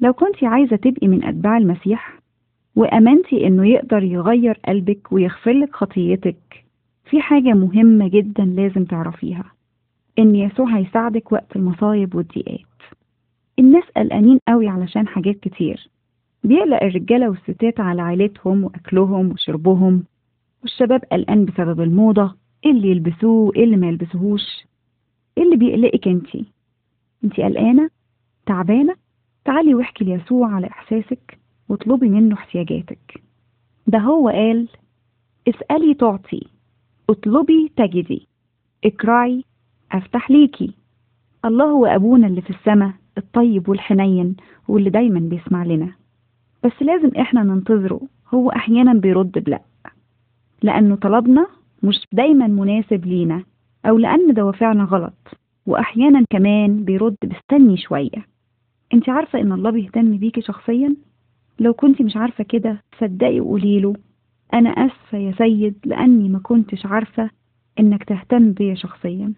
لو كنت عايزة تبقي من أتباع المسيح وأمنتي إنه يقدر يغير قلبك ويغفرلك خطيتك في حاجة مهمة جدا لازم تعرفيها إن يسوع هيساعدك وقت المصايب والضيقات. الناس قلقانين قوي علشان حاجات كتير. بيقلق الرجالة والستات على عيلتهم وأكلهم وشربهم والشباب قلقان بسبب الموضة اللي يلبسوه اللي ما يلبسوهوش. اللي بيقلقك انتي؟ انتي قلقانة؟ تعبانة؟ تعالي واحكي ليسوع على إحساسك واطلبي منه احتياجاتك. ده هو قال اسألي تعطي اطلبي تجدي اقرعي افتح ليكي. الله هو أبونا اللي في السماء الطيب والحنين واللي دايما بيسمع لنا. بس لازم إحنا ننتظره هو أحيانا بيرد بلأ. لأنه طلبنا مش دايما مناسب لينا أو لأن دوافعنا غلط واحيانا كمان بيرد بستني شوية. انت عارفة ان الله بيهتم بيكي شخصيا؟ لو كنت مش عارفة كده صدقي وقولي له أنا آسفة يا سيد لأني ما كنتش عارفة إنك تهتم بيا شخصيا.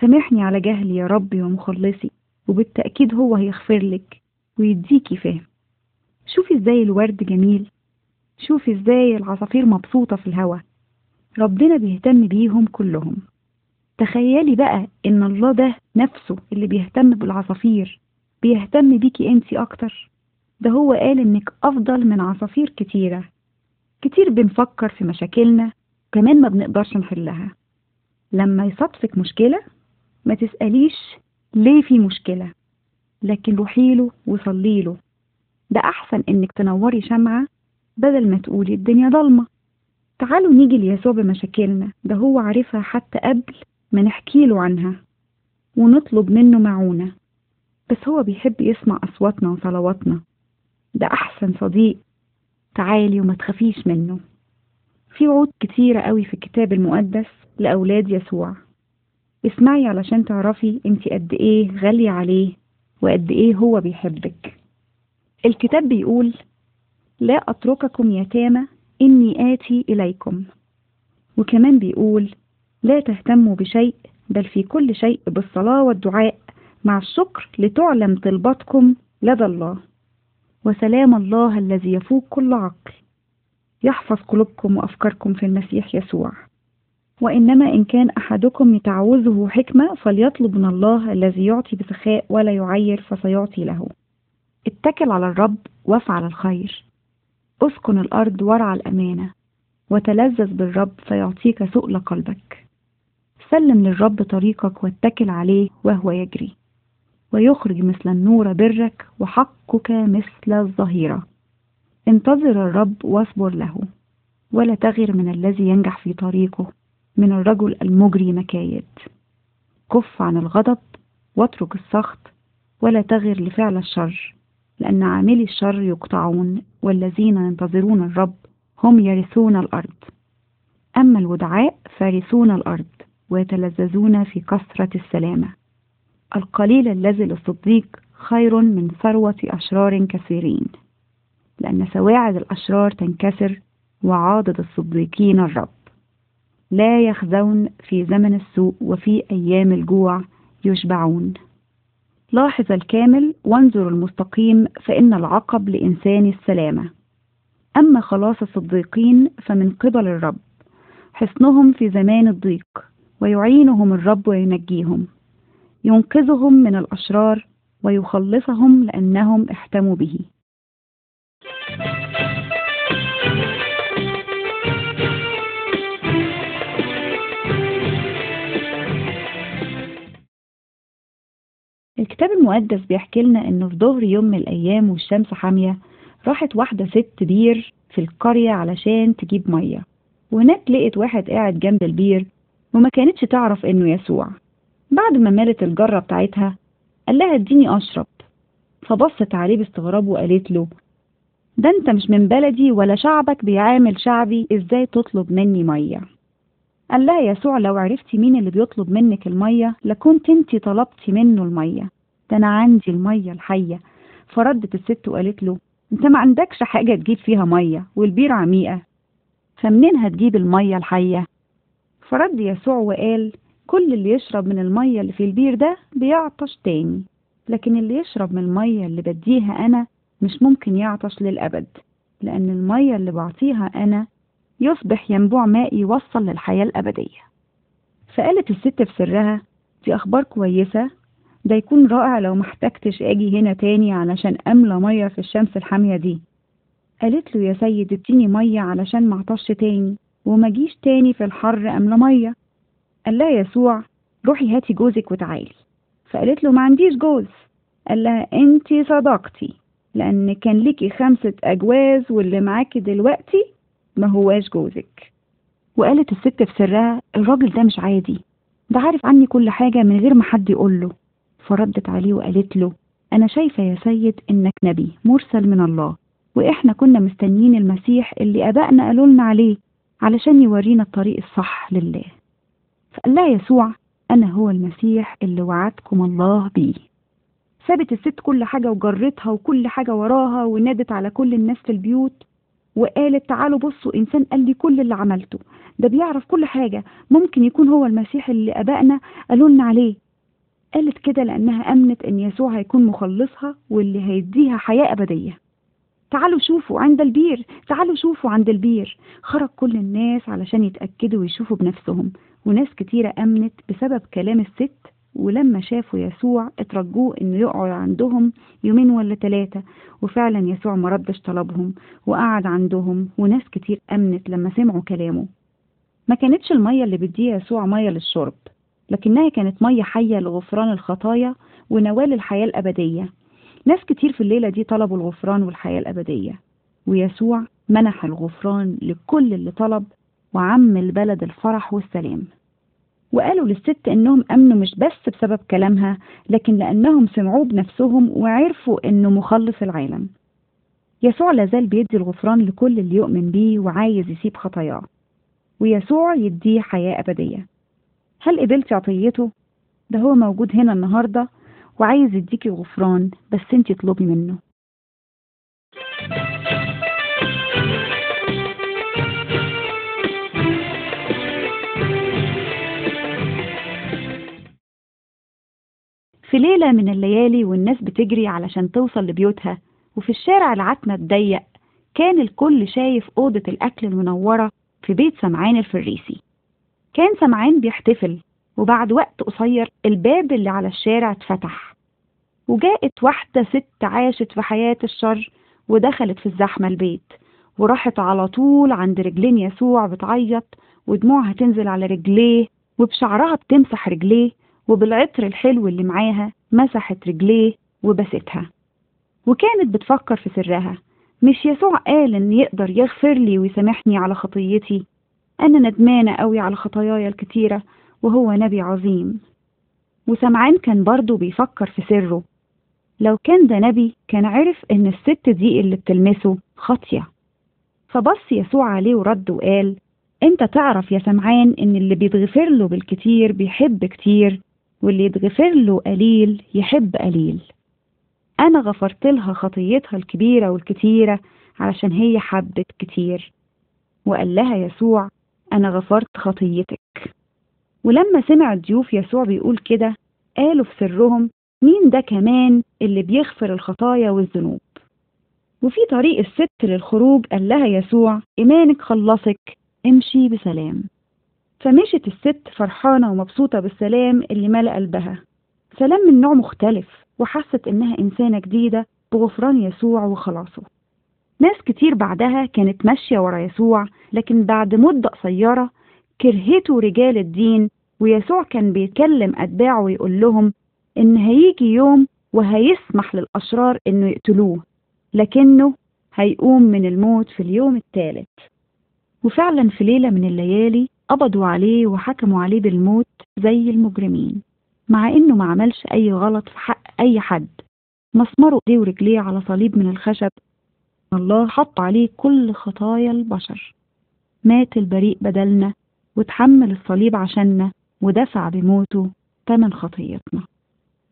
سامحني على جهلي يا ربي ومخلصي وبالتأكيد هو هيغفر لك ويديكي فهم. شوفي إزاي الورد جميل. شوفي إزاي العصافير مبسوطة في الهوا. ربنا بيهتم بيهم كلهم. تخيلي بقى إن الله ده نفسه اللي بيهتم بالعصافير. بيهتم بيكي انتي أكتر. ده هو قال إنك أفضل من عصافير كتيرة. كتير بنفكر في مشاكلنا كمان ما بنقدرش نحلها. لما يصادفك مشكلة ما تسأليش ليه في مشكلة لكن روحيله وصليله ده أحسن إنك تنوري شمعة بدل ما تقولي الدنيا ضلمة. تعالوا نيجي ليسوع بمشاكلنا. ده هو عارفها حتى قبل ما نحكيله عنها. ونطلب منه معونة. بس هو بيحب يسمع أصواتنا وصلواتنا. ده أحسن صديق تعالي وما تخافيش منه. في وعود كتيرة قوي في الكتاب المقدس لأولاد يسوع. اسمعي علشان تعرفي انت قد إيه غالية عليه وقد إيه هو بيحبك. الكتاب بيقول لا أترككم يتامى إني آتي إليكم. وكمان بيقول لا تهتموا بشيء بل في كل شيء بالصلاة والدعاء مع الشكر لتعلم طلباتكم لدى الله. وسلام الله الذي يفوق كل عقل. يحفظ قلوبكم وأفكاركم في المسيح يسوع. وإنما إن كان أحدكم تعوزه حكمة فليطلب من الله الذي يعطي بسخاء ولا يعير فسيعطي له. اتكل على الرب وافعل الخير. أسكن الأرض وارعى الأمانة. وتلذذ بالرب فيعطيك سؤل قلبك. سلم للرب طريقك واتكل عليه وهو يجري. ويخرج مثل النور برك وحقك مثل الظهيرة. انتظر الرب واصبر له ولا تغر من الذي ينجح في طريقه من الرجل المجري مكايد. كف عن الغضب واترك السخط ولا تغر لفعل الشر لأن عاملي الشر يقطعون والذين ينتظرون الرب هم يرثون الأرض. أما الودعاء فارثون الأرض ويتلذذون في كثرة السلامة. القليل الذي للصديق خير من ثروة أشرار كثيرين لأن سواعد الأشرار تنكسر وعاضد الصديقين الرب. لا يخزون في زمن السوء وفي أيام الجوع يشبعون. لاحظ الكامل وانظر المستقيم فإن العقب لإنسان السلامة. أما خلاص الصديقين فمن قبل الرب حصنهم في زمان الضيق ويعينهم الرب وينجيهم. ينقذهم من الأشرار ويخلصهم لأنهم احتموا به. الكتاب المقدس بيحكي لنا انه في ظهر يوم من الأيام والشمس حامية راحت واحدة ست بير في القرية علشان تجيب مية. وهناك لقيت واحد قاعد جنب البير وما كانتش تعرف إنه يسوع. بعد ما مالت الجرة بتاعتها قال لها اديني أشرب. فبصت عليه باستغراب وقالت له ده أنت مش من بلدي ولا شعبك بيعامل شعبي إزاي تطلب مني مية؟ قال لها يسوع لو عرفتي مين اللي بيطلب منك المية لكنت أنت طلبتي منه المية. ده أنا عندي المية الحية. فردت الست وقالت له أنت ما عندكش حاجة تجيب فيها مية والبير عميقة. فمنين هتجيب المية الحية؟ فرد يسوع وقال كل اللي يشرب من المية اللي في البير ده بيعطش تاني. لكن اللي يشرب من المية اللي بديها أنا مش ممكن يعطش للأبد لأن المية اللي بعطيها أنا يصبح ينبوع ماء يوصل للحياة الأبدية. فقالت الست في سرها دي أخبار كويسة. ده يكون رائع لو محتاجتش أجي هنا تاني علشان أملى مية في الشمس الحامية دي. قالت له يا سيد اديني مية علشان معطش تاني وما جيش تاني في الحر أملى مية. قال لها يسوع روحي هاتي جوزك وتعالي. فقالت له ما عنديش جوز. قال لها انتي صدقتي لأن كان ليكي خمسة أجواز واللي معاكي دلوقتي ما هواش جوزك. وقالت الست في سرها الراجل ده مش عادي ده عارف عني كل حاجة من غير ما حد يقوله فردت عليه وقالت له أنا شايفة يا سيد إنك نبي مرسل من الله وإحنا كنا مستنيين المسيح اللي أبائنا قالوا لنا عليه علشان يورينا الطريق الصح لله. فقال لها يسوع أنا هو المسيح اللي وعدكم الله بيه. سابت الست كل حاجة وجرتها وكل حاجة وراها ونادت على كل الناس في البيوت وقالت تعالوا بصوا إنسان قال لي كل اللي عملته. ده بيعرف كل حاجة. ممكن يكون هو المسيح اللي أبائنا قالوا لنا عليه. قالت كده لأنها أمنت إن يسوع هيكون مخلصها واللي هيديها حياة أبدية. تعالوا شوفوا عند البير تعالوا شوفوا عند البير. خرج كل الناس علشان يتأكدوا ويشوفوا بنفسهم. وناس كتيرة أمنت بسبب كلام الست ولما شافوا يسوع اترجوه إنه يقعد عندهم يومين ولا ثلاثة وفعلا يسوع مردش طلبهم وقعد عندهم. وناس كتير أمنت لما سمعوا كلامه. ما كانتش المية اللي بيديها يسوع مية للشرب لكنها كانت مية حية لغفران الخطايا ونوال الحياة الأبدية. ناس كتير في الليلة دي طلبوا الغفران والحياة الأبدية ويسوع منح الغفران لكل اللي طلب وعم البلد الفرح والسلام. وقالوا للست إنهم أمنوا مش بس بسبب كلامها لكن لأنهم سمعوه بنفسهم وعرفوا إنه مخلص العالم. يسوع لازال بيدي الغفران لكل اللي يؤمن بيه وعايز يسيب خطاياه. ويسوع يديه حياة أبدية. هل قبلتي عطيته؟ ده هو موجود هنا النهاردة. وعايز يديكي غفران بس انتي اطلبي منه. في ليلة من الليالي والناس بتجري علشان توصل لبيوتها وفي الشارع العتمة الضيق كان الكل شايف أوضة الأكل المنورة في بيت سمعان الفريسي. كان سمعان بيحتفل وبعد وقت قصير الباب اللي على الشارع اتفتح وجاءت واحدة ست عاشت في حياة الشر ودخلت في الزحمة البيت وراحت على طول عند رجلين يسوع بتعيط ودموعها تنزل على رجليه وبشعرها بتمسح رجليه وبالعطر الحلو اللي معاها مسحت رجليه وبستها. وكانت بتفكر في سرها مش يسوع قال إن يقدر يغفر لي ويسامحني على خطيتي؟ أنا ندمانة قوي على خطاياي الكتيرة وهو نبي عظيم. وسمعان كان برضه بيفكر في سره. لو كان ده نبي كان عرف إن الست دي اللي بتلمسه خاطية. فبص يسوع عليه ورد وقال أنت تعرف يا سمعان إن اللي بيتغفر له بالكتير بيحب كتير واللي يتغفر له قليل يحب قليل. أنا غفرت لها خطيتها الكبيرة والكتيرة علشان هي حبت كتير. وقال لها يسوع أنا غفرت خطيتك. ولما سمع الضيوف يسوع بيقول كده قالوا في سرهم مين ده كمان اللي بيغفر الخطايا والذنوب؟ وفي طريق الست للخروج قال لها يسوع إيمانك خلصك امشي بسلام. فمشت الست فرحانة ومبسوطة بالسلام اللي ملأ قلبها. سلام من نوع مختلف وحست إنها إنسانة جديدة بغفران يسوع وخلاصه. ناس كتير بعدها كانت ماشية ورا يسوع لكن بعد مدة قصيرة كرهته رجال الدين ويسوع كان بيتكلم أتباعه ويقول لهم إن هيجي يوم وهيسمح للأشرار إنه يقتلوه لكنه هيقوم من الموت في اليوم الثالث. وفعلا في ليلة من الليالي قبضوا عليه وحكموا عليه بالموت زي المجرمين مع إنه ما عملش أي غلط في حق أي حد. مسمروا إيديه ورجليه على صليب من الخشب. الله حط عليه كل خطايا البشر. مات البريء بدلنا. وتحمل الصليب عشاننا ودفع بموته تمن خطيتنا.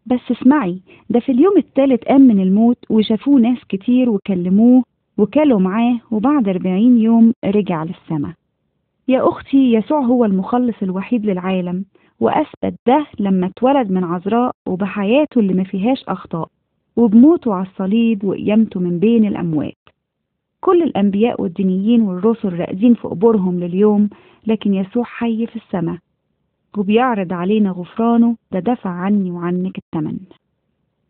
بس اسمعي ده في اليوم الثالث قام من الموت وشافوه ناس كتير وكلموه وكلوا معاه وبعد أربعين يوم رجع للسماء يا أختي يسوع هو المخلص الوحيد للعالم وأثبت ده لما اتولد من عذراء وبحياته اللي ما فيهاش أخطاء وبموته على الصليب وقيامته من بين الأموات. كل الأنبياء والدينيين والرسل راقدين في قبورهم لليوم لكن يسوع حي في السماء. وبيعرض علينا غفرانه ده دفع عني وعنك التمن.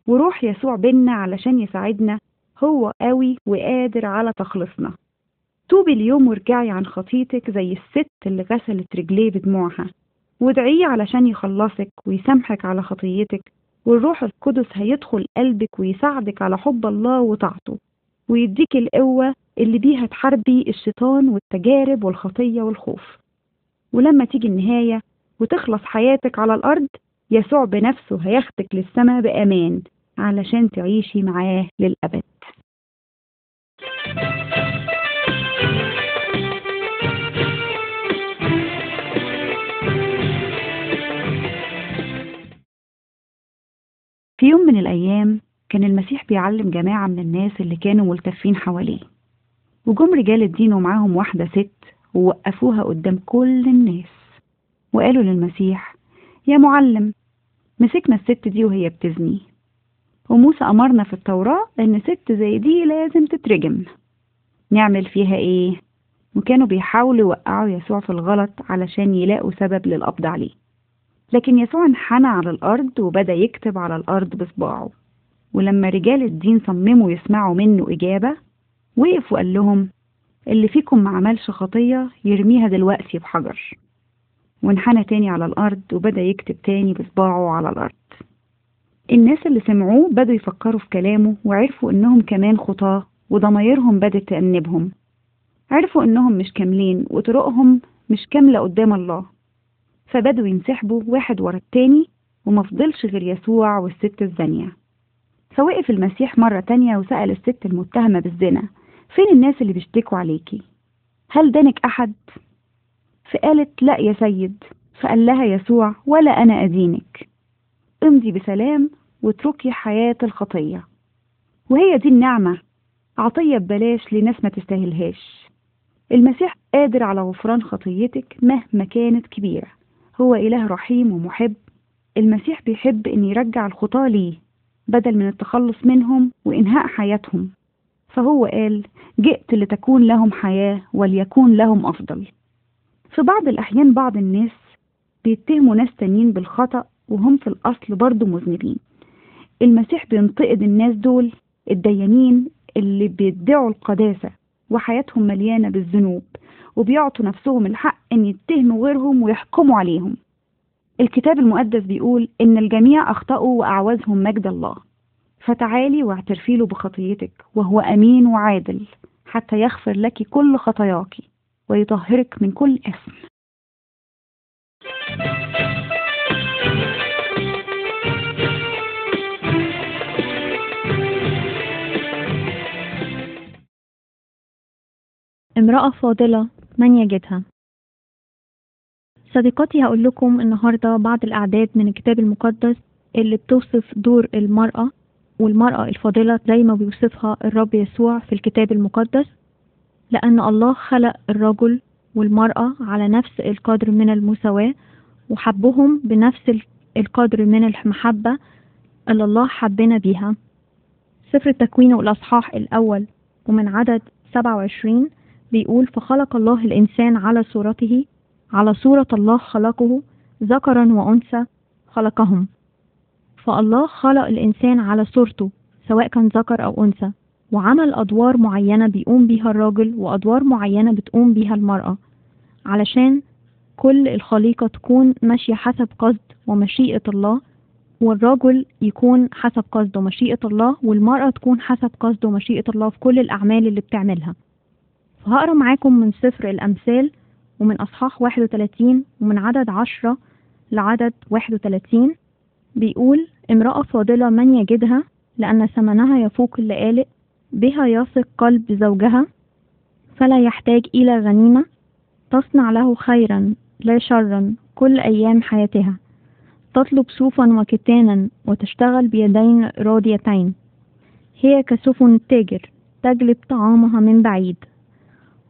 وروح يسوع بينا علشان يساعدنا هو قوي وقادر على تخلصنا. توبي اليوم وارجعي عن خطيتك زي الست اللي غسلت رجليه بدموعها. وادعيه علشان يخلصك ويسامحك على خطيتك والروح القدس هيدخل قلبك ويساعدك على حب الله وطاعته. ويديك القوة اللي بيها تحاربي الشيطان والتجارب والخطية والخوف. ولما تيجي النهاية وتخلص حياتك على الأرض يسوع بنفسه هياخدك للسماء بأمان علشان تعيشي معاه للأبد. في يوم من الأيام كان المسيح بيعلم جماعة من الناس اللي كانوا ملتفين حواليه. وجم رجال الدين ومعاهم واحدة ست ووقفوها قدام كل الناس وقالوا للمسيح يا معلم مسكنا الست دي وهي بتزني. وموسى أمرنا في التوراة إن ست زي دي لازم تترجم. نعمل فيها إيه؟ وكانوا بيحاولوا يوقعوا يسوع في الغلط علشان يلاقوا سبب للقبض عليه. لكن يسوع انحنى على الأرض وبدأ يكتب على الأرض بصباعه. ولما رجال الدين صمموا يسمعوا منه إجابة وقف وقال لهم اللي فيكم ما عملش خطية يرميها دلوقتي بحجر. وانحنى تاني على الأرض وبدأ يكتب تاني بصباعه على الأرض. الناس اللي سمعوه بدوا يفكروا في كلامه وعرفوا إنهم كمان خطاة وضمايرهم بدت تأنبهم. عرفوا إنهم مش كاملين وطرقهم مش كاملة قدام الله. فبدوا ينسحبوا واحد ورا التاني ومفضلش غير يسوع والست الزانية. فوقف المسيح مرة تانية وسأل الست المتهمة بالزنا فين الناس اللي بيشتكوا عليكي؟ هل دانك أحد؟ فقالت لا يا سيد. فقال لها يسوع ولا أنا أدينك. امضي بسلام واتركي حياة الخطية. وهي دي النعمة. عطية ببلاش لناس ما تستاهلهاش. المسيح قادر على غفران خطيتك مهما كانت كبيرة. هو إله رحيم ومحب. المسيح بيحب إن يرجع الخطاة ليه بدل من التخلص منهم وإنهاء حياتهم. فهو قال جئت لتكون لهم حياة وليكون لهم أفضل. في بعض الأحيان بعض الناس بيتهموا ناس تانيين بالخطأ وهم في الأصل برضه مذنبين. المسيح بينتقد الناس دول الديانين اللي بيدعوا القداسة وحياتهم مليانة بالذنوب وبيعطوا نفسهم الحق إن يتهموا غيرهم ويحكموا عليهم. الكتاب المقدس بيقول إن الجميع أخطأوا وأعوزهم مجد الله. فتعالي واعترفي له بخطيتك وهو أمين وعادل حتى يغفر لك كل خطاياك ويطهرك من كل إثم. امرأة فاضلة من يجدها؟ صديقاتي هقول لكم النهاردة بعض الأعداد من الكتاب المقدس اللي بتوصف دور المرأة والمرأة الفاضلة زي ما بيوصفها الرب يسوع في الكتاب المقدس لأن الله خلق الرجل والمرأة على نفس القدر من المساواة وحبهم بنفس القدر من المحبة اللي الله حبنا بيها. سفر التكوين والأصحاح الأول ومن عدد 27 بيقول فخلق الله الإنسان على صورته على صورة الله خلقه ذكرا وأنثى خلقهم. فالله خلق الإنسان على صورته سواء كان ذكر أو أنثى وعمل أدوار معينة بيقوم بيها الراجل وأدوار معينة بتقوم بيها المرأة علشان كل الخليقة تكون ماشية حسب قصد ومشيئة الله والرجل يكون حسب قصد ومشيئة الله والمرأة تكون حسب قصد ومشيئة الله في كل الأعمال اللي بتعملها. فهقرأ معاكم من سفر الأمثال ومن أصحاح 31 ومن عدد 10 لعدد 31 بيقول امرأة فاضلة من يجدها لأن ثمنها يفوق اللآلئ بها يثق قلب زوجها فلا يحتاج إلى غنيمة تصنع له خيرا لا شرا كل أيام حياتها. تطلب صوفا وكتانا وتشتغل بيدين راضيتين. هي كسفن التاجر تجلب طعامها من بعيد.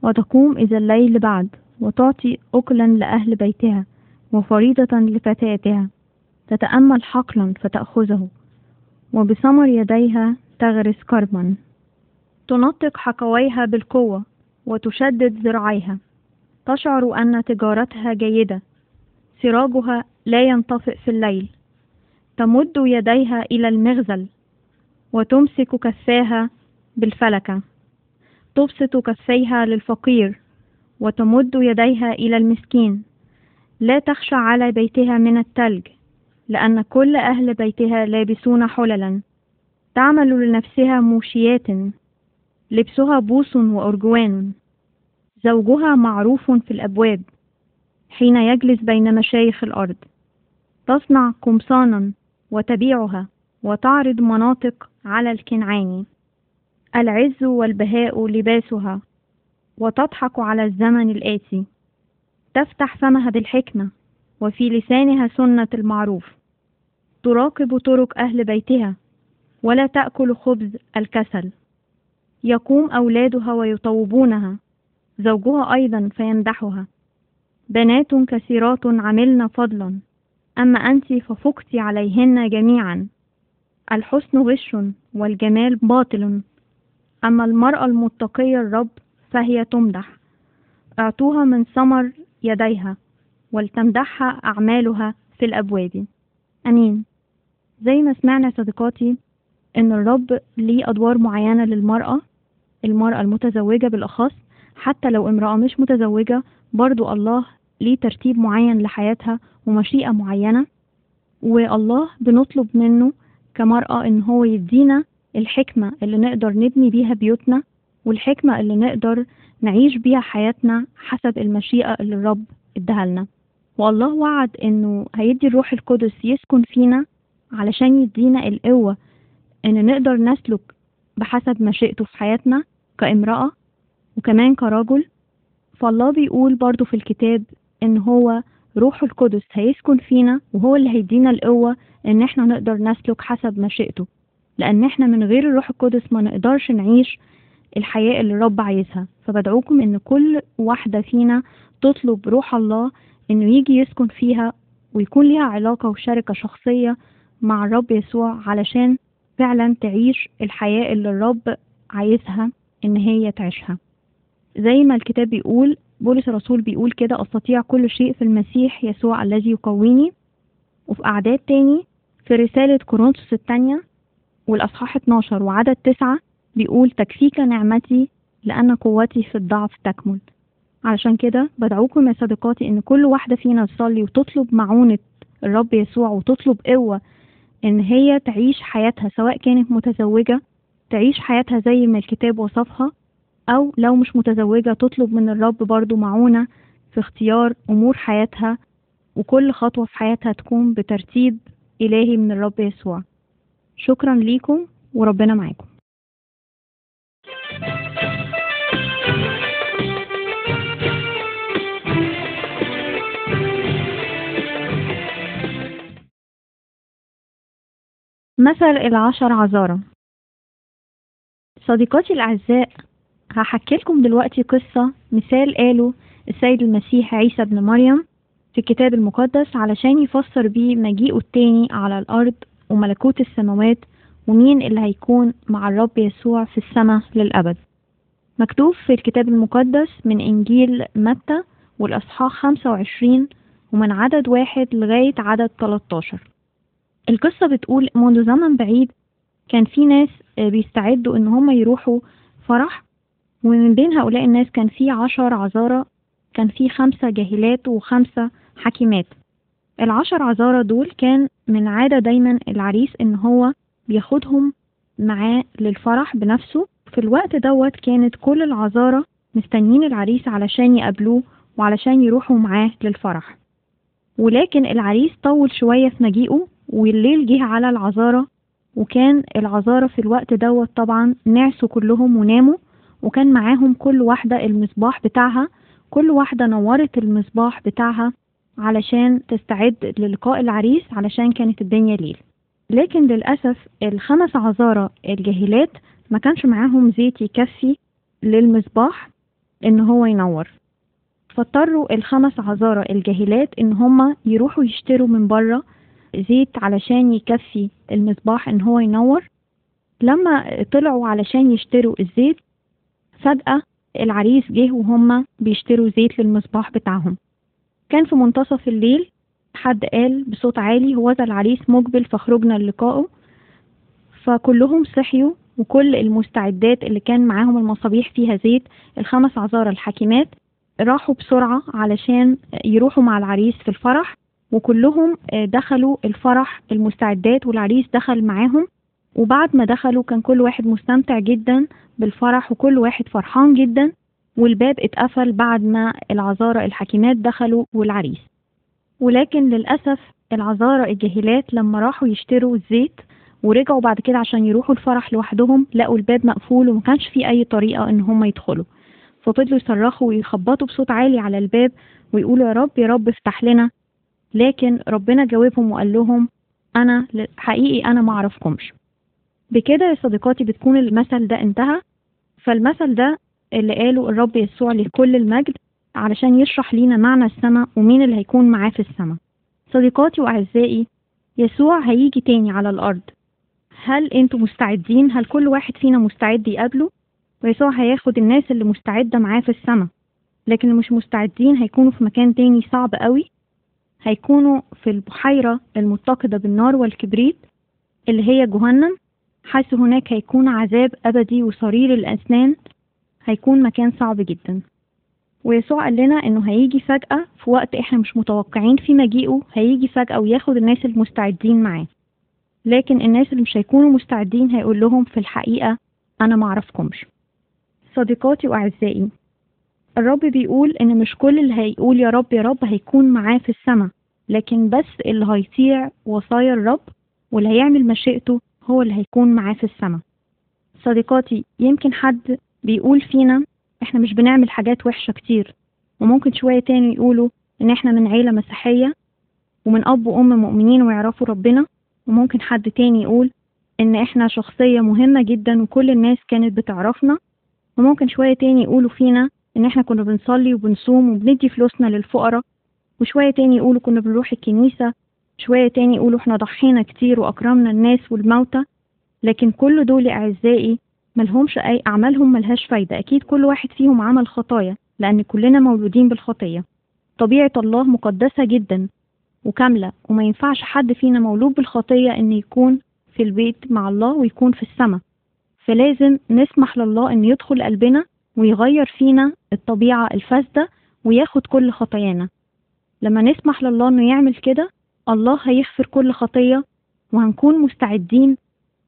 وتقوم إذا الليل بعد وتعطي أكلا لأهل بيتها وفريضة لفتاتها. تتأمل حقلا فتأخذه وبثمر يديها تغرس كرما تنطق حكويها بالقوة وتشدد ذراعيها تشعر أن تجارتها جيدة. سراجها لا ينطفئ في الليل. تمد يديها إلى المغزل وتمسك كفاها بالفلكة. تبسط كفيها للفقير وتمد يديها إلى المسكين. لا تخشى على بيتها من التلج. لأن كل أهل بيتها لابسون حللا. تعمل لنفسها موشيات. لبسها بوس وأرجوان. زوجها معروف في الأبواب. حين يجلس بين مشايخ الأرض. تصنع قمصانا وتبيعها وتعرض مناطق على الكنعاني العز والبهاء لباسها. وتضحك على الزمن الآتي تفتح فمها بالحكمة. وفي لسانها سنة المعروف. تراقب طرق أهل بيتها ولا تأكل خبز الكسل. يقوم أولادها ويطوبونها زوجها أيضا فيمدحها. بنات كثيرات عملن فضلا أما أنت ففقت عليهن جميعا. الحسن غش والجمال باطل أما المرأة المتقية الرب فهي تمدح. أعطوها من ثمر يديها ولتمدحها أعمالها في الأبواب. أمين. زي ما سمعنا صديقاتي إن الرب ليه أدوار معينة للمرأة المرأة المتزوجة بالأخص حتى لو امرأة مش متزوجة برضو الله ليه ترتيب معين لحياتها ومشيئة معينة والله بنطلب منه كمرأة إن هو يدينا الحكمة اللي نقدر نبني بيها بيوتنا والحكمة اللي نقدر نعيش بيها حياتنا حسب المشيئة اللي الرب اداها لنا. والله وعد إنه هيدي الروح القدس يسكن فينا علشان يدينا القوة إن نقدر نسلك بحسب مشيئته في حياتنا كامرأة وكمان كرجل. فالله بيقول برضو في الكتاب إن هو روح القدس هيسكن فينا وهو اللي هيدينا القوة إن إحنا نقدر نسلك حسب مشيئته لأن إحنا من غير الروح القدس ما نقدرش نعيش الحياة اللي الرب عايزها. فبدعوكم إن كل واحدة فينا تطلب روح الله إنه يجي يسكن فيها ويكون ليها علاقة وشركة شخصية مع الرب يسوع علشان فعلا تعيش الحياة اللي الرب عايزها إن هي تعيشها. زي ما الكتاب بيقول بولس الرسول بيقول كده أستطيع كل شيء في المسيح يسوع الذي يقويني. وفي أعداد تاني في رسالة كورنثوس الثانية والأصحاح 12 وعدد 9 بيقول تكفيك نعمتي لأن قوتي في الضعف تكمل علشان كده بدعوكم يا صديقاتي إن كل واحدة فينا تصلي وتطلب معونة الرب يسوع وتطلب قوة إن هي تعيش حياتها سواء كانت متزوجة تعيش حياتها زي ما الكتاب وصفها أو لو مش متزوجة تطلب من الرب برضو معونة في اختيار أمور حياتها وكل خطوة في حياتها تكون بترتيب إلهي من الرب يسوع. شكرا ليكم وربنا معاكم. مثل العشر عذارى صديقاتي الأعزاء هحكي لكم دلوقتي قصة مثال قاله السيد المسيح عيسى ابن مريم في الكتاب المقدس علشان يفسر بيه مجيئه التاني على الأرض وملكوت السماوات ومين اللي هيكون مع الرب يسوع في السماء للأبد. مكتوب في الكتاب المقدس من إنجيل متى والأصحاح 25 ومن عدد واحد لغاية عدد 13 القصة بتقول منذ زمن بعيد كان في ناس بيستعدوا إن هم يروحوا فرح ومن بين هؤلاء الناس كان في عشر عذارى كان في خمسة جاهلات وخمسة حكيمات العشر عذارى دول كان من عادة دايما العريس إن هو بياخدهم معاه للفرح بنفسه. في الوقت دوت كانت كل العذارى مستنيين العريس علشان يقابلوه وعلشان يروحوا معاه للفرح. ولكن العريس طول شوية في مجيئه والليل جه على العذارى وكان العذارى في الوقت دوت طبعا نعسوا كلهم وناموا وكان معاهم كل واحدة المصباح بتاعها كل واحدة نورت المصباح بتاعها علشان تستعد للقاء العريس علشان كانت الدنيا ليل. لكن للأسف الخمس عذارى الجاهلات ما كانش معاهم زيت يكفي للمصباح إن هو ينور. فاضطروا الخمس عذارى الجاهلات إن هم يروحوا يشتروا من بره زيت علشان يكفي المصباح إن هو ينور. لما طلعوا علشان يشتروا الزيت فجأة العريس جه وهم بيشتروا زيت للمصباح بتاعهم. كان في منتصف الليل حد قال بصوت عالي هو ذا العريس مقبل فخرجنا للقائه فكلهم صحيوا وكل المستعدات اللي كان معاهم المصابيح فيها زيت الخمس عذارى الحكيمات راحوا بسرعة علشان يروحوا مع العريس في الفرح. وكلهم دخلوا الفرح المستعدات والعريس دخل معاهم. وبعد ما دخلوا كان كل واحد مستمتع جدا بالفرح وكل واحد فرحان جدا. والباب اتقفل بعد ما العذارى الحكيمات دخلوا والعريس. ولكن للأسف العذارى الجاهلات لما راحوا يشتروا الزيت ورجعوا بعد كده عشان يروحوا الفرح لوحدهم لقوا الباب مقفول وما كانش في أي طريقة إن هم يدخلوا. ففضلوا يصرخوا ويخبطوا بصوت عالي على الباب ويقولوا يا رب يا رب افتح لنا. لكن ربنا جاوبهم وقال لهم أنا حقيقي أنا ما أعرفكمش. بكده يا صديقاتي بتكون المثل ده انتهى. فالمثل ده اللي قاله الرب يسوع لكل المجد علشان يشرح لينا معنى السماء ومين اللي هيكون معاه في السماء. صديقاتي وأعزائي يسوع هيجي تاني على الأرض. هل أنتوا مستعدين؟ هل كل واحد فينا مستعد يقابله؟ ويسوع هياخد الناس اللي مستعدة معاه في السماء. لكن اللي مش مستعدين هيكونوا في مكان تاني صعب قوي. هيكونوا في البحيرة المتقدة بالنار والكبريت اللي هي جهنم حيث هناك هيكون عذاب أبدي وصرير الأسنان هيكون مكان صعب جدا. ويسوع قال لنا إنه هيجي فجأة في وقت إحنا مش متوقعين في مجيئه هيجي فجأة وياخد الناس المستعدين معاه. لكن الناس اللي مش هيكونوا مستعدين هيقول لهم في الحقيقة أنا معرفكمش صديقاتي وأعزائي الرب بيقول إن مش كل اللي هيقول يا رب يا رب هيكون معاه في السماء لكن بس اللي هيطيع وصايا الرب واللي هيعمل مشيئته هو اللي هيكون معاه في السماء. صديقاتي يمكن حد بيقول فينا إحنا مش بنعمل حاجات وحشة كتير وممكن شوية تاني يقولوا إن إحنا من عيلة مسيحية ومن أب وأم مؤمنين ويعرفوا ربنا وممكن حد تاني يقول إن إحنا شخصية مهمة جدا وكل الناس كانت بتعرفنا وممكن شوية تاني يقولوا فينا إن إحنا كنا بنصلي وبنصوم وبندي فلوسنا للفقراء وشوية تاني يقولوا كنا بنروح الكنيسة شوية تاني يقولوا إحنا ضحينا كتير وأكرمنا الناس والموتى لكن كل دول أعزائي ملهمش أي أعمالهم ملهاش فايدة. أكيد كل واحد فيهم عمل خطايا لأن كلنا مولودين بالخطية. طبيعة الله مقدسة جدا وكاملة وما ينفعش حد فينا مولود بالخطية إن يكون في البيت مع الله ويكون في السماء. فلازم نسمح لله إن يدخل قلبنا ويغير فينا الطبيعة الفاسدة وياخد كل خطايانا. لما نسمح لله إنه يعمل كده الله هيغفر كل خطية وهنكون مستعدين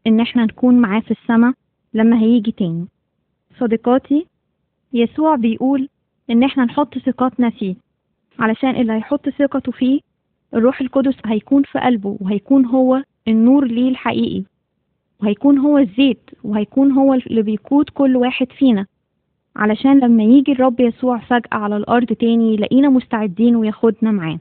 إن إحنا نكون معاه في السماء لما هيجي تاني. صديقاتي يسوع بيقول إن إحنا نحط ثقتنا فيه. علشان اللي هيحط ثقته فيه الروح القدس هيكون في قلبه وهيكون هو النور ليه الحقيقي وهيكون هو الزيت وهيكون هو اللي بيقود كل واحد فينا. علشان لما يجي الرب يسوع فجأة على الأرض تاني يلاقينا مستعدين وياخدنا معاه.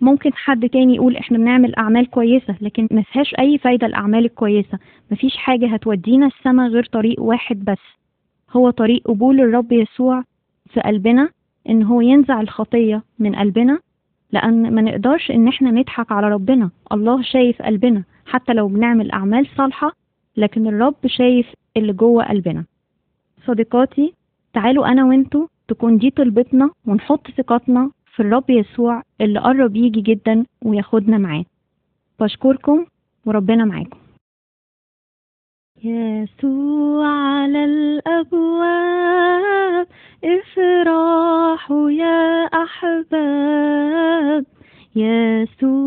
ممكن حد تاني يقول إحنا بنعمل أعمال كويسة لكن ما فيهاش أي فايدة الأعمال الكويسة. مفيش حاجة هتودينا السما غير طريق واحد بس. هو طريق قبول الرب يسوع في قلبنا إن هو ينزع الخطية من قلبنا لأن ما نقدرش إن إحنا نضحك على ربنا. الله شايف قلبنا حتى لو بنعمل أعمال صالحة لكن الرب شايف اللي جوه قلبنا. صديقاتي تعالوا أنا وأنتوا تكون دي طلبتنا ونحط ثقتنا في الرب يسوع اللي قرب يجي جدا وياخدنا معاه. بشكركم وربنا معاكم. يسوع على الأبواب افرحوا يا أحباب. يسوع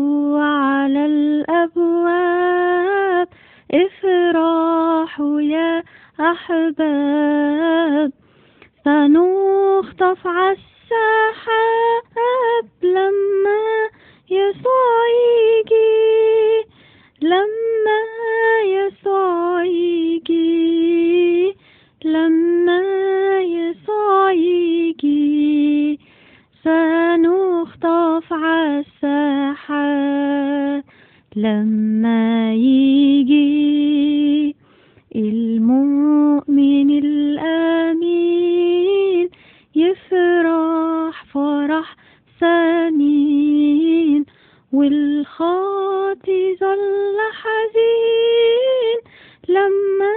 لما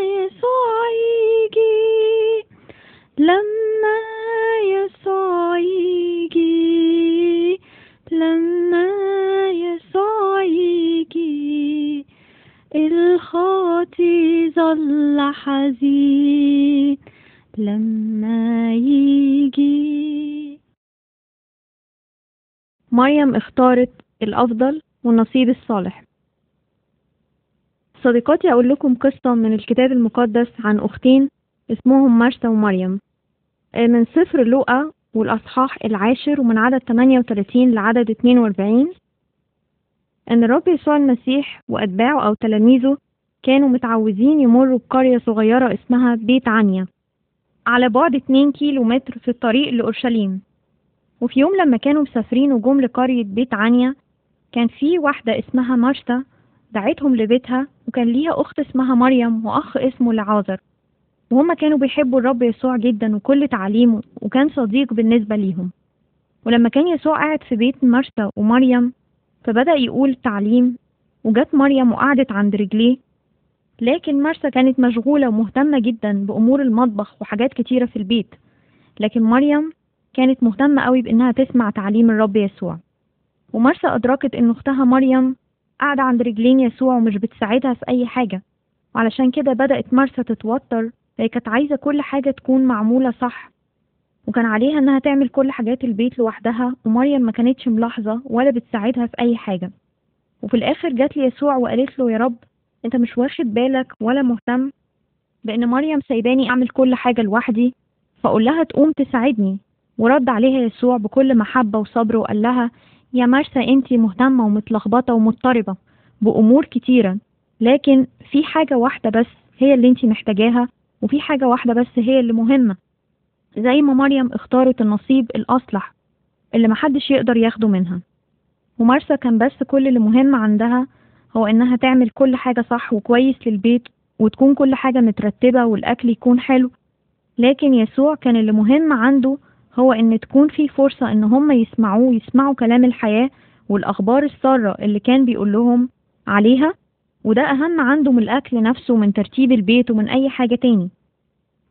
يسوع يجي لما يسوع يجي لما يسوع يجي الخاطي ظل حزين لما يجي. مريم اختارت الأفضل والنصيب الصالح. صديقاتي أقول لكم قصة من الكتاب المقدس عن أختين اسمهم مرسى ومريم. آه، من سفر لوقا والأصحاح العاشر ومن عدد 38 لعدد 42 إن الرب يسوع المسيح وأتباعه أو تلاميذه كانوا متعوزين يمروا بقرية صغيرة اسمها بيت عنيا على بعد 2 كيلو متر في الطريق لأورشليم. وفي يوم لما كانوا مسافرين وجم لقرية بيت عنيا كان في واحدة اسمها مرثا دعتهم لبيتها وكان ليها أخت اسمها مريم وأخ اسمه لعازر وهما كانوا بيحبوا الرب يسوع جدا وكل تعليمه وكان صديق بالنسبة ليهم. ولما كان يسوع قاعد في بيت مرثا ومريم فبدأ يقول تعليم وجت مريم وقعدت عند رجليه. لكن مرثا كانت مشغولة ومهتمة جدا بأمور المطبخ وحاجات كتيرة في البيت. لكن مريم كانت مهتمة قوي بإنها تسمع تعليم الرب يسوع. ومرثا أدركت إن أختها مريم قاعدة عند رجلين يسوع ومش بتساعدها في أي حاجة. وعلشان كده بدأت مرثا تتوتر. هي كانت عايزة كل حاجة تكون معمولة صح. وكان عليها إنها تعمل كل حاجات البيت لوحدها ومريم ما كانتش ملاحظة ولا بتساعدها في أي حاجة. وفي الآخر جات لي يسوع وقالت له يا رب أنت مش واخد بالك ولا مهتم بإن مريم سايباني أعمل كل حاجة لوحدي؟ فأقول لها تقوم تساعدني. ورد عليها يسوع بكل محبة وصبر وقال لها يا مرسى انتي مهتمة ومتلخبطة ومضطربة بأمور كتيرة لكن في حاجة واحدة بس هي اللي انتي محتاجاها وفي حاجة واحدة بس هي اللي مهمة. زي ما مريم اختارت النصيب الأصلح اللي محدش يقدر ياخده منها. ومرسى كان بس كل اللي مهم عندها هو إنها تعمل كل حاجة صح وكويس للبيت وتكون كل حاجة مترتبة والأكل يكون حلو. لكن يسوع كان اللي مهم عنده هو إن تكون في فرصة إن هم يسمعوه يسمعوا كلام الحياة والأخبار السارة اللي كان بيقول لهم عليها وده أهم عنده من الأكل نفسه ومن ترتيب البيت ومن أي حاجة تاني.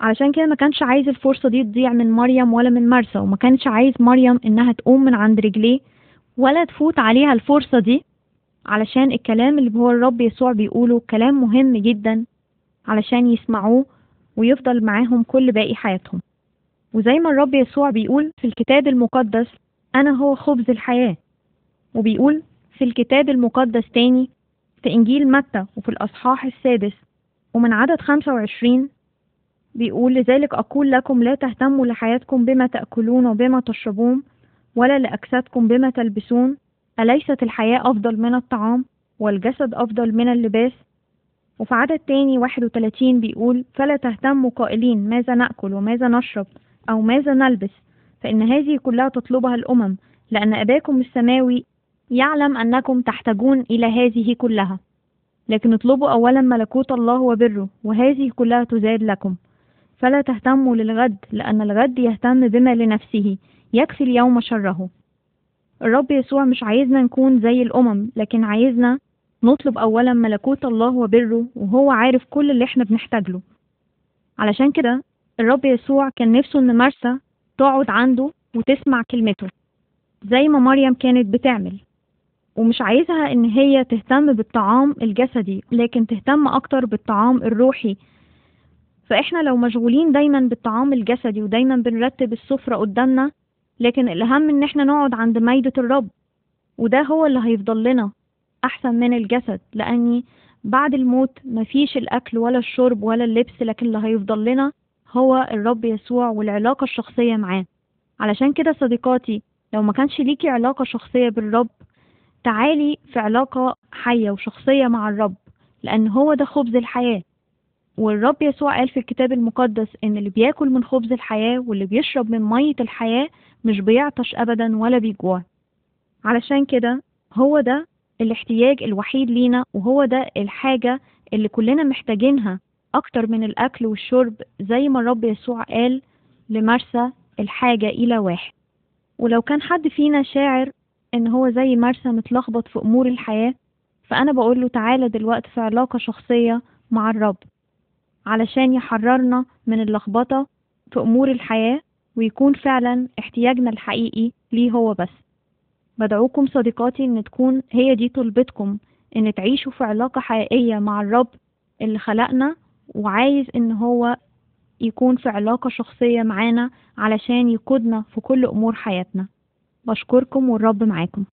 علشان كده ما كانش عايز الفرصة دي تضيع من مريم ولا من مرسى وما كانش عايز مريم إنها تقوم من عند رجليه ولا تفوت عليها الفرصة دي علشان الكلام اللي هو الرب يسوع بيقوله كلام مهم جدا علشان يسمعوه ويفضل معاهم كل باقي حياتهم. وزي ما الرب يسوع بيقول في الكتاب المقدس أنا هو خبز الحياة. وبيقول في الكتاب المقدس تاني في إنجيل متى وفي الأصحاح السادس ومن عدد 25 بيقول لذلك أقول لكم لا تهتموا لحياتكم بما تأكلون وبما تشربون ولا لأجسادكم بما تلبسون. أليست الحياة أفضل من الطعام والجسد أفضل من اللباس؟ وفي عدد تاني 31 بيقول فلا تهتموا قائلين ماذا نأكل وماذا نشرب أو ماذا نلبس فإن هذه كلها تطلبها الأمم لأن أباكم السماوي يعلم أنكم تحتاجون إلى هذه كلها. لكن اطلبوا أولا ملكوت الله وبره وهذه كلها تزاد لكم. فلا تهتموا للغد لأن الغد يهتم بما لنفسه يكفي اليوم شره. الرب يسوع مش عايزنا نكون زي الأمم لكن عايزنا نطلب أولا ملكوت الله وبره وهو عارف كل اللي إحنا بنحتاج له علشان كده الرب يسوع كان نفسه إن مرسى تقعد عنده وتسمع كلمته زي ما مريم كانت بتعمل. ومش عايزها إن هي تهتم بالطعام الجسدي لكن تهتم أكتر بالطعام الروحي. فإحنا لو مشغولين دايما بالطعام الجسدي ودايما بنرتب السفرة قدامنا لكن الأهم إن إحنا نقعد عند مائدة الرب. وده هو اللي هيفضل لنا أحسن من الجسد لأني بعد الموت مفيش الأكل ولا الشرب ولا اللبس لكن اللي هيفضل لنا هو الرب يسوع والعلاقة الشخصية معاه. علشان كده صديقاتي لو ما كانش ليكي علاقة شخصية بالرب تعالي في علاقة حية وشخصية مع الرب لأن هو ده خبز الحياة. والرب يسوع قال في الكتاب المقدس إن اللي بياكل من خبز الحياة واللي بيشرب من مية الحياة مش بيعطش أبدا ولا بيجوع. علشان كده هو ده الاحتياج الوحيد لينا وهو ده الحاجة اللي كلنا محتاجينها أكتر من الأكل والشرب زي ما الرب يسوع قال لمرسى الحاجة إلى واحد. ولو كان حد فينا شاعر إن هو زي مرسى متلخبط في أمور الحياة فأنا بقول له تعالى دلوقتي في علاقة شخصية مع الرب علشان يحررنا من اللخبطة في أمور الحياة ويكون فعلا احتياجنا الحقيقي ليه هو بس. بدعوكم صديقاتي إن تكون هي دي طلبتكم إن تعيشوا في علاقة حقيقية مع الرب اللي خلقنا وعايز إن هو يكون في علاقة شخصية معانا علشان يقودنا في كل أمور حياتنا. بشكركم والرب معاكم.